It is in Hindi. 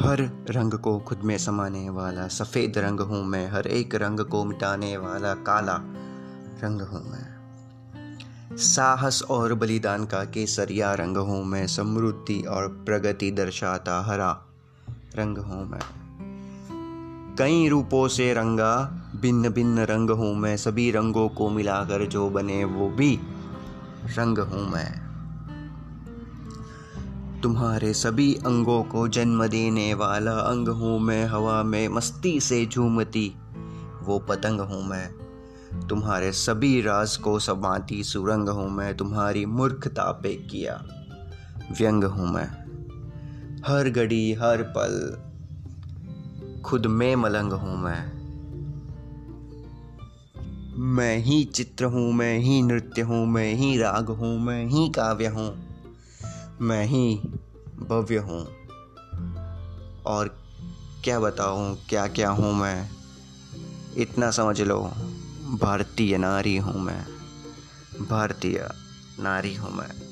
हर रंग को खुद में समाने वाला, सफ़ेद रंग हूँ मैं, हर एक रंग को मिटाने वाला, काला रंग हूँ मैं। साहस और बलिदान का केसरिया रंग हूँ मैं, समृद्धि और प्रगति दर्शाता हरा रंग हूँ मैं। कई रूपों से रंगा भिन्न भिन्न रंग हूँ मैं, सभी रंगों को मिलाकर जो बने वो भी रंग हूँ मैं। तुम्हारे सभी अंगों को जन्म देने वाला अंग हूँ मैं, हवा में मस्ती से झूमती, वो पतंग हूँ मैं। तुम्हारे सभी राज को समाती सुरंग हूँ मैं, तुम्हारी मूर्खता पे किया व्यंग हूँ मैं। हर घड़ी, हर पल, खुद में मलंग हूँ मैं। मैं ही चित्र हूँ, मैं ही नृत्य हूँ, मैं ही राग हूँ, मैं ही काव्य हूँ। मैं ही भव्य हूँ। और क्या बताऊँ क्या क्या हूँ मैं? इतना समझ लो, भारतीय नारी हूँ मैं। भारतीय नारी हूँ मैं।